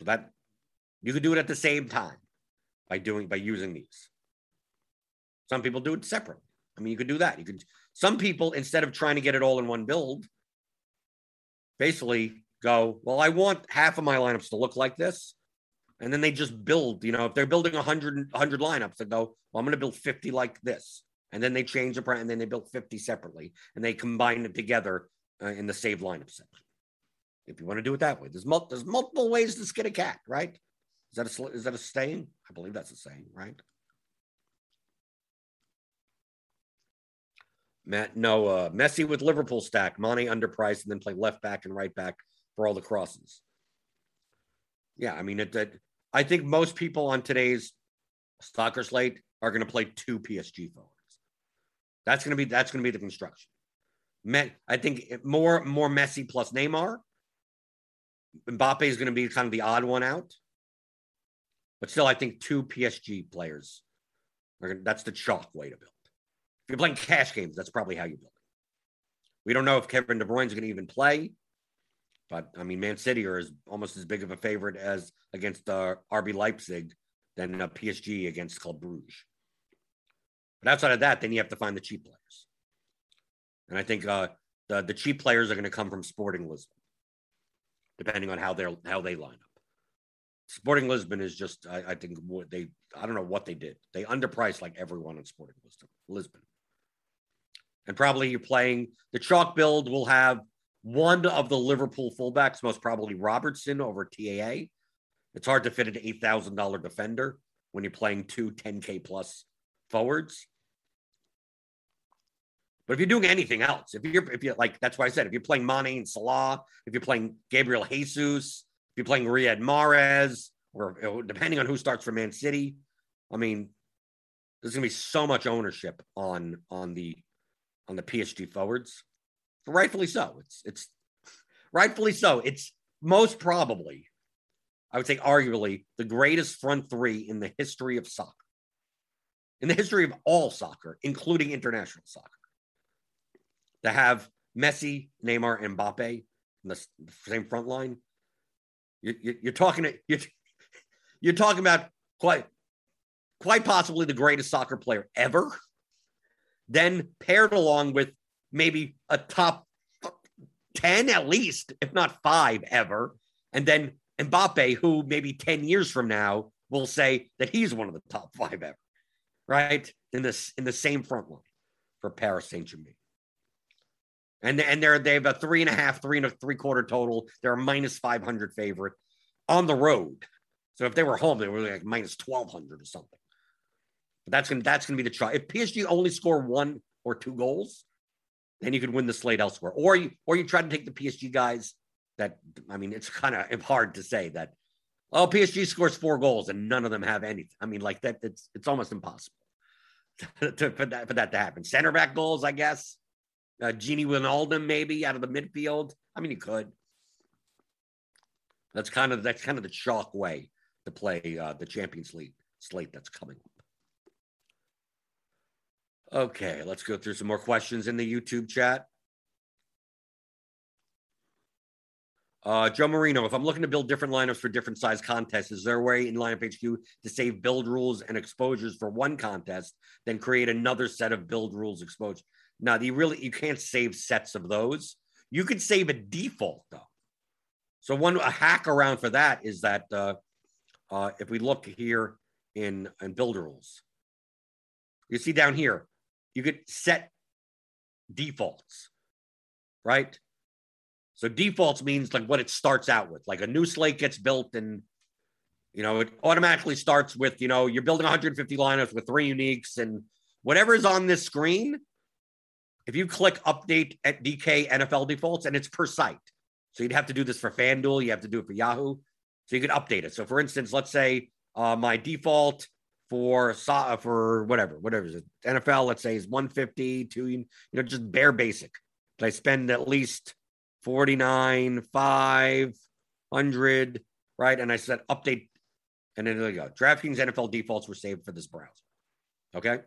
So that you could do it at the same time by doing by using these. Some people do it separately. I mean, you could do that. You could some people instead of trying to get it all in one build, basically go, well, I want half of my lineups to look like this and then they just build. You know, if they're building 100, 100 lineups, they go, well, I'm going to build 50 like this. And then they change the brand, and then they build 50 separately, and they combine it together uh, in the save lineup section. If you want to do it that way, there's, mul- there's multiple ways to skin a cat, right? Is that a is that a saying? I believe that's a saying, right? Matt, no, uh, Messi with Liverpool stack, Mane underpriced, and then play left back and right back for all the crosses. Yeah, I mean, it, it I think most people on today's soccer slate are going to play two PSG forwards. That's going to be that's going to be the construction. I think more more Messi plus Neymar. Mbappe is going to be kind of the odd one out, but still, I think two PSG players. Are that's the chalk way to build. If you're playing cash games, that's probably how you build it. We don't know if Kevin De Bruyne is going to even play. But I mean, Man City are as, almost as big of a favorite as against uh, RB Leipzig than PSG against Club Bruges. But outside of that, then you have to find the cheap players. And I think uh, the the cheap players are going to come from Sporting Lisbon, depending on how they are how they line up. Sporting Lisbon is just, I, I think they, I don't know what they did. They underpriced like everyone in Sporting Lisbon. And probably you're playing the chalk build will have one of the Liverpool fullbacks, most probably Robertson over TAA. It's hard to fit an $8,000 defender when you're playing two 10K plus forwards. But if you're doing anything else, if you're, if you're like, that's why I said, if you're playing Mane and Salah, if you're playing Gabriel Jesus, if you're playing Riyad Mahrez, or depending on who starts for Man City, I mean, there's going to be so much ownership on on the on the PSG forwards rightfully so. It's it's rightfully so. It's most probably, I would say, arguably the greatest front three in the history of soccer, in the history of all soccer, including international soccer. To have Messi, Neymar, and Mbappe in the same front line, you, you, you're talking you're, you're talking about quite quite possibly the greatest soccer player ever. Then paired along with maybe a top 10 at least, if not five ever. And then Mbappe, who maybe 10 years from now will say that he's one of the top five ever, right? In this in the same front line for Paris Saint Germain. And, and they're they have a three and a half, three and a three quarter total. They're a minus 500 favorite on the road. So if they were home, they were like minus 1200 or something. But that's gonna that's gonna be the try. If PSG only score one or two goals, then you could win the slate elsewhere. Or you or you try to take the PSG guys that I mean, it's kind of hard to say that oh PSG scores four goals and none of them have anything. I mean, like that, it's it's almost impossible to, for that for that to happen. Center back goals, I guess. Uh, Gini Wijnaldum maybe out of the midfield. I mean, you could. That's kind of that's kind of the chalk way to play uh, the Champions League slate that's coming up. Okay, let's go through some more questions in the YouTube chat. Uh, Joe Marino, if I'm looking to build different lineups for different size contests, is there a way in lineup HQ to save build rules and exposures for one contest, then create another set of build rules exposure? Now, you really you can't save sets of those. You could save a default though. So one a hack around for that is that uh, uh, if we look here in in build rules, you see down here, you could set defaults, right? So defaults means like what it starts out with. Like a new slate gets built and you know, it automatically starts with, you know, you're building 150 lineups with three uniques and whatever is on this screen. If you click update at DK NFL defaults and it's per site. So you'd have to do this for FanDuel, you have to do it for Yahoo. So you could update it. So for instance, let's say uh, my default for for whatever, whatever is it, NFL, let's say is 150 to you know, just bare basic. I spend at least 49, 500, right? And I said update. And then there you go. DraftKings NFL defaults were saved for this browser. Okay.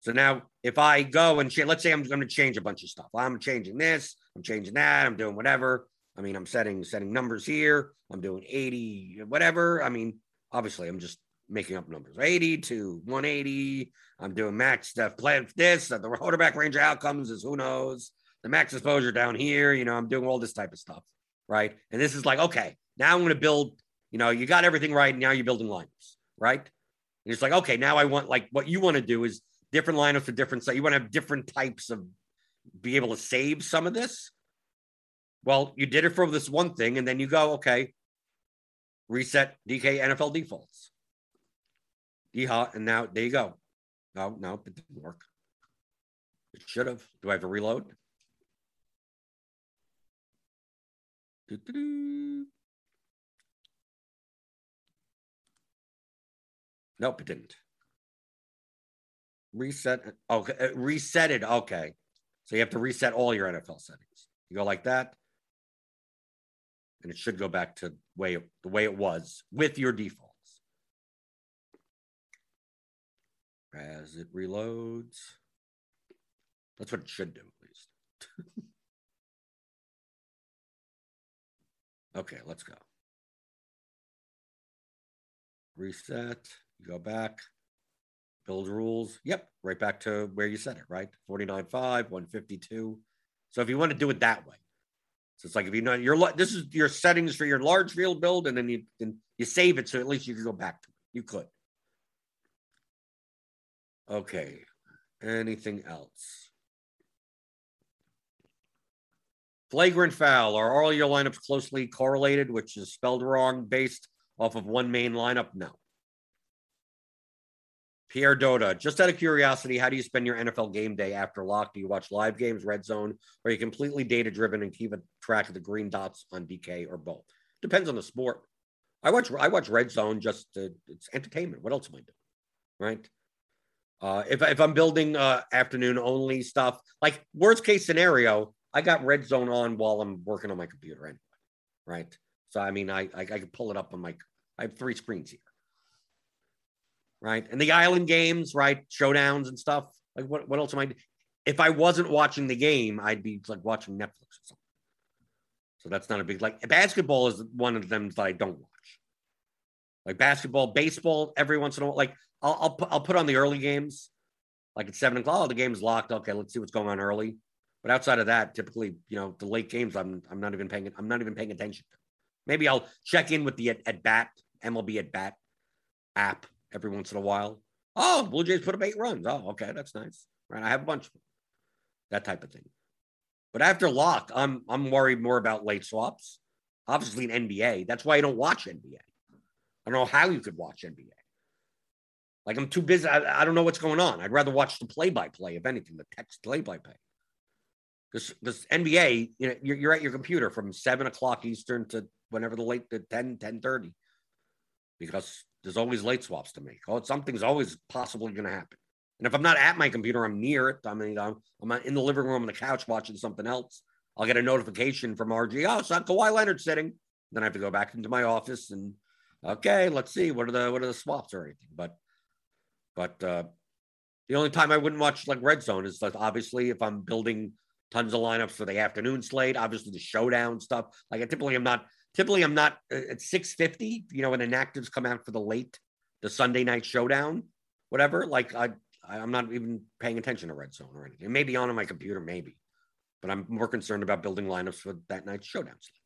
So now if I go and let's say I'm going to change a bunch of stuff. I'm changing this, I'm changing that, I'm doing whatever. I mean, I'm setting setting numbers here. I'm doing 80, whatever. I mean, obviously, I'm just making up numbers. 80 to 180. I'm doing max stuff. Plan this. The quarterback range of outcomes is who knows the max exposure down here. You know, I'm doing all this type of stuff, right? And this is like, okay, now I'm going to build. You know, you got everything right. Now you're building lineups, right? And it's like, okay, now I want like what you want to do is different lineups for different. So you want to have different types of be able to save some of this. Well, you did it for this one thing, and then you go, okay, reset DK NFL defaults. Yeehaw, and now there you go. No, no, it didn't work. It should have. Do I have a reload? Doo-doo-doo. Nope, it didn't. Reset. Okay, uh, reset it. Okay, so you have to reset all your NFL settings. You go like that, and it should go back to way the way it was with your defaults. As it reloads, that's what it should do at least. Okay, let's go. Reset. Go back. Build rules. Yep, right back to where you set it, right? 49.5, 152. So if you want to do it that way. So it's like if you know your this is your settings for your large field build, and then you then you save it so at least you can go back to it. You could. Okay. Anything else? Flagrant foul. Are all your lineups closely correlated, which is spelled wrong based off of one main lineup? No. Pierre Dota, just out of curiosity, how do you spend your NFL game day after lock? Do you watch live games, red zone, or are you completely data driven and keep a track of the green dots on DK or both? Depends on the sport. I watch I watch red zone just to, it's entertainment. What else am I doing? Right. Uh, if, if I'm building uh, afternoon only stuff, like worst case scenario, I got red zone on while I'm working on my computer anyway, right? So I mean, I I, I can pull it up on my. I have three screens here, right? And the island games, right? Showdowns and stuff. Like what? What else am I? If I wasn't watching the game, I'd be like watching Netflix or something. So that's not a big like. Basketball is one of them that I don't watch. Like basketball, baseball, every once in a while. Like I'll I'll put, I'll put on the early games, like at seven o'clock. Oh, the game's locked. Okay, let's see what's going on early But outside of that, typically, you know, the late games, I'm I'm not even paying I'm not even paying attention. Maybe I'll check in with the at, at bat MLB at bat app every once in a while. Oh, Blue Jays put up eight runs. Oh, okay, that's nice. Right, I have a bunch of them. That type of thing. But after lock, I'm I'm worried more about late swaps. Obviously, in NBA, that's why I don't watch NBA. I don't know how you could watch NBA. Like I'm too busy. I, I don't know what's going on. I'd rather watch the play-by-play, if anything, the text play-by-play. This this NBA, you know, you're, you're at your computer from seven o'clock Eastern to whenever the late the 10, 10 30. Because there's always late swaps to make. Oh, something's always possibly going to happen. And if I'm not at my computer, I'm near it. I mean, I'm, I'm in the living room on the couch watching something else. I'll get a notification from RG. Oh, it's not Kawhi Leonard sitting. Then I have to go back into my office and okay, let's see what are the what are the swaps or anything. But but uh the only time I wouldn't watch like Red Zone is like obviously if I'm building tons of lineups for the afternoon slate, obviously the showdown stuff. Like I typically I'm not typically I'm not uh, at 650, you know, when inactives come out for the late, the Sunday night showdown, whatever. Like I I'm not even paying attention to Red Zone or anything. It may be on, on my computer, maybe, but I'm more concerned about building lineups for that night's showdown slate,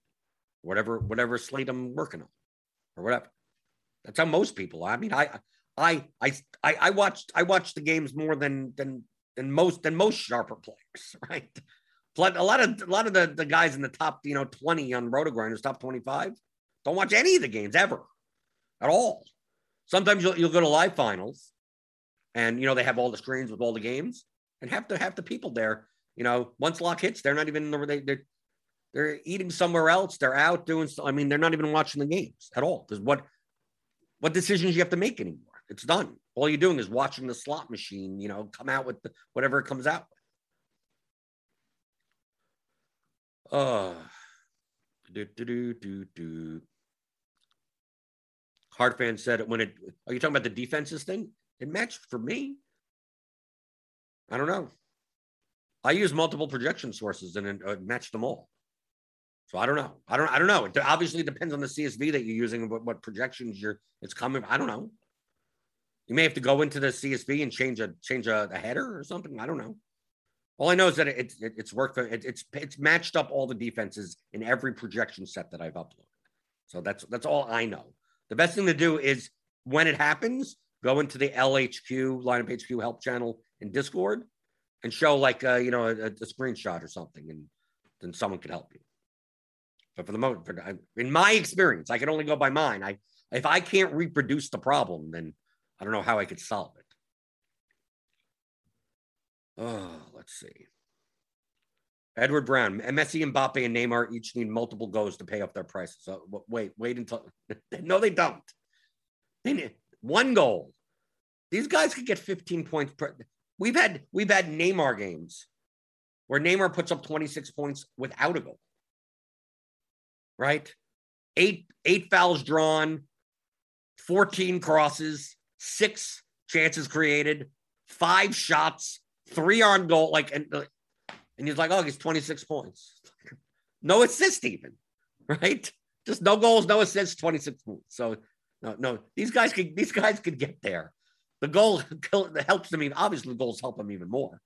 whatever whatever slate I'm working on, or whatever. That's how most people. I mean, I I I I, I watched I watched the games more than than than most than most sharper players, right? A lot of a lot of the, the guys in the top, you know, 20 on RotoGrinders, top 25, don't watch any of the games ever at all. Sometimes you'll, you'll go to live finals and you know they have all the screens with all the games and half the half the people there you know once lock hits they're not even they, they're they're eating somewhere else they're out doing i mean they're not even watching the games at all. Because what what decisions you have to make anymore? It's done. All you're doing is watching the slot machine you know come out with the, whatever it comes out. with uh do, do, do, do, do. Hard fan said it when it. Are you talking about the defenses thing? It matched for me. I don't know. I use multiple projection sources and it, uh, matched them all. So I don't know. I don't. I don't know. It obviously depends on the CSV that you're using and what, what projections you're. It's coming. I don't know. You may have to go into the CSV and change a change a, a header or something. I don't know. All I know is that it, it it's worked. It, it's it's matched up all the defenses in every projection set that I've uploaded. So that's that's all I know. The best thing to do is when it happens, go into the LHQ lineup HQ help channel in Discord and show like uh, you know a, a, screenshot or something, and then someone can help you. But for the moment, in my experience, I can only go by mine. I if I can't reproduce the problem, then I don't know how I could solve it. Oh, let's see. Edward Brown, Messi, Mbappe, and Neymar each need multiple goes to pay up their prices. So wait, wait until no, they don't. They need one goal. These guys could get 15 points per. We've had we've had Neymar games where Neymar puts up 26 points without a goal. Right? Eight eight fouls drawn, 14 crosses, six chances created, five shots, three on goal. Like and and he's like, oh, he's 26 points. no assist even, right? Just no goals, no assists, 26 points. So no, no, these guys could these guys could get there. The goal helps them even. Obviously, the goals help them even more.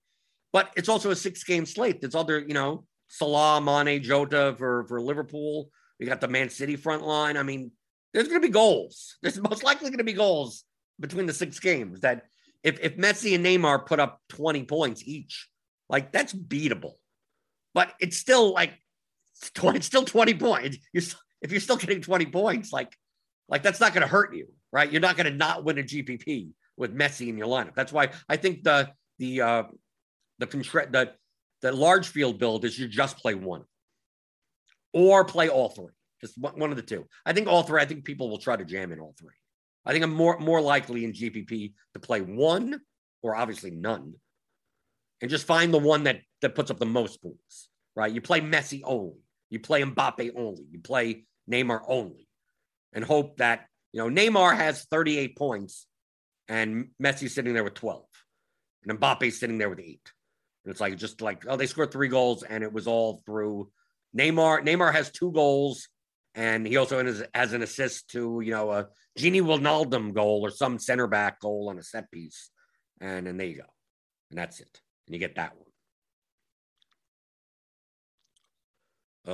But it's also a six game slate. There's other, you know, Salah, Mane, Jota for for Liverpool. We got the Man City front line. I mean, there's going to be goals. There's most likely going to be goals between the six games. That if if Messi and Neymar put up 20 points each, like that's beatable. But it's still like it's, 20, it's still 20 points. You're, if you're still getting 20 points, like like that's not going to hurt you, right? You're not going to not win a GPP with Messi in your lineup. That's why I think the the uh, the contra- the the large field build is you just play one or play all three, just one of the two. I think all three. I think people will try to jam in all three. I think I'm more more likely in GPP to play one or obviously none, and just find the one that that puts up the most points. Right? You play Messi only. You play Mbappe only. You play Neymar only and hope that, you know, Neymar has 38 points and Messi's sitting there with 12 and Mbappe's sitting there with eight. And it's like, just like, oh, they scored three goals and it was all through Neymar. Neymar has two goals and he also has, an assist to, you know, a Gini Wijnaldum goal or some center back goal on a set piece. And then there you go. And that's it. And you get that one.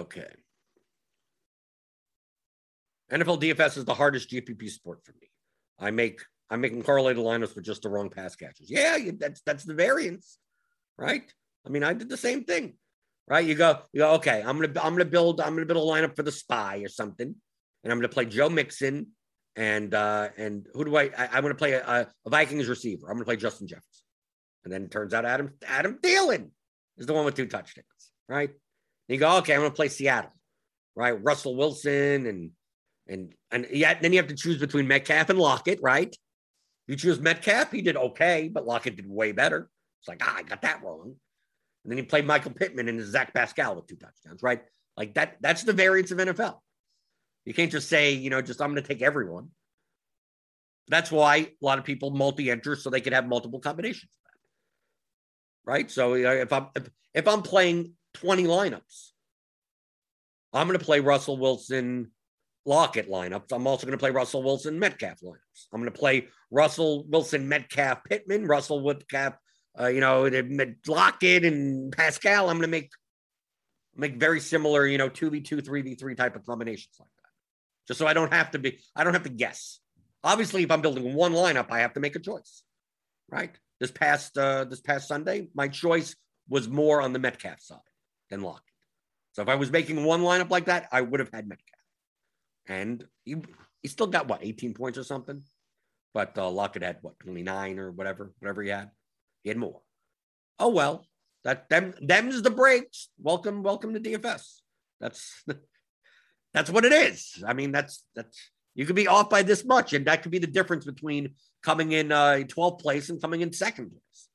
Okay. NFL DFS is the hardest GPP sport for me. I make I'm making correlated lineups with just the wrong pass catchers. Yeah, that's that's the variance, right? I mean, I did the same thing, right? You go, you go. Okay, I'm gonna I'm gonna build I'm gonna build a lineup for the spy or something, and I'm gonna play Joe Mixon and uh and who do I? I am gonna play a, a Vikings receiver. I'm gonna play Justin Jefferson, and then it turns out Adam Adam Thielen is the one with two touchdowns, right? And you go, okay, I'm gonna play Seattle, right? Russell Wilson and and and yeah, then you have to choose between Metcalf and Lockett, right? You choose Metcalf, he did okay, but Lockett did way better. It's like, ah, I got that wrong. And then he played Michael Pittman and Zach Pascal with two touchdowns, right? Like that, that's the variance of NFL. You can't just say, you know, just I'm going to take everyone. That's why a lot of people multi-enter so they can have multiple combinations. Right. So if I'm if, if I'm playing 20 lineups, I'm going to play Russell Wilson, Lockett lineups. I'm also going to play Russell Wilson Metcalf lineups. I'm going to play Russell Wilson Metcalf Pittman, Russell Metcalf, uh, you know, Lockett and Pascal. I'm going to make make very similar, you know, two v two, three v three type of combinations like that, just so I don't have to be, I don't have to guess. Obviously, if I'm building one lineup, I have to make a choice, right? This past uh, this past Sunday, my choice was more on the Metcalf side than Lockett. So if I was making one lineup like that, I would have had Metcalf and he he still got what 18 points or something. But uh, Lockett had what 29 or whatever, whatever he had. Had more. Oh well, that them them's the breaks. Welcome, welcome to DFS. That's that's what it is. I mean, that's that's you could be off by this much, and that could be the difference between coming in uh, 12th place and coming in second place,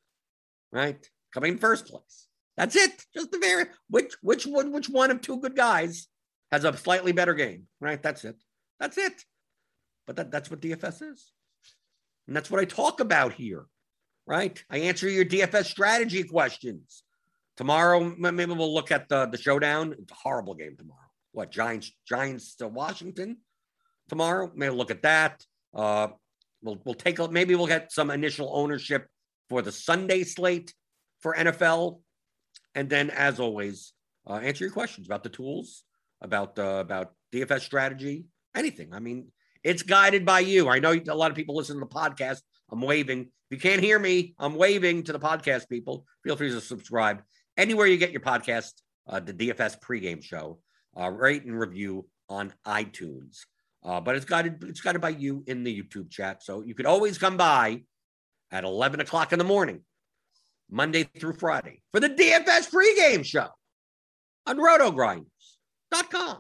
right? Coming in first place. That's it. Just the very which which one which one of two good guys has a slightly better game, right? That's it. That's it. But that, that's what DFS is. And that's what I talk about here, right? I answer your DFS strategy questions. Tomorrow, maybe we'll look at the, the showdown. It's a horrible game tomorrow. What, Giants, Giants to Washington tomorrow? Maybe look at that. Uh, we'll, we'll take, a, maybe we'll get some initial ownership for the Sunday slate for NFL. And then, as always, uh, answer your questions about the tools about uh, about DFS strategy, anything. I mean, it's guided by you. I know a lot of people listen to the podcast. I'm waving. If you can't hear me, I'm waving to the podcast people. Feel free to subscribe anywhere you get your podcast. Uh, the DFS pregame show, uh, rate and review on iTunes. Uh, but it's guided it's guided by you in the YouTube chat, so you could always come by at 11 o'clock in the morning, Monday through Friday, for the DFS pregame show on Roto Grind com.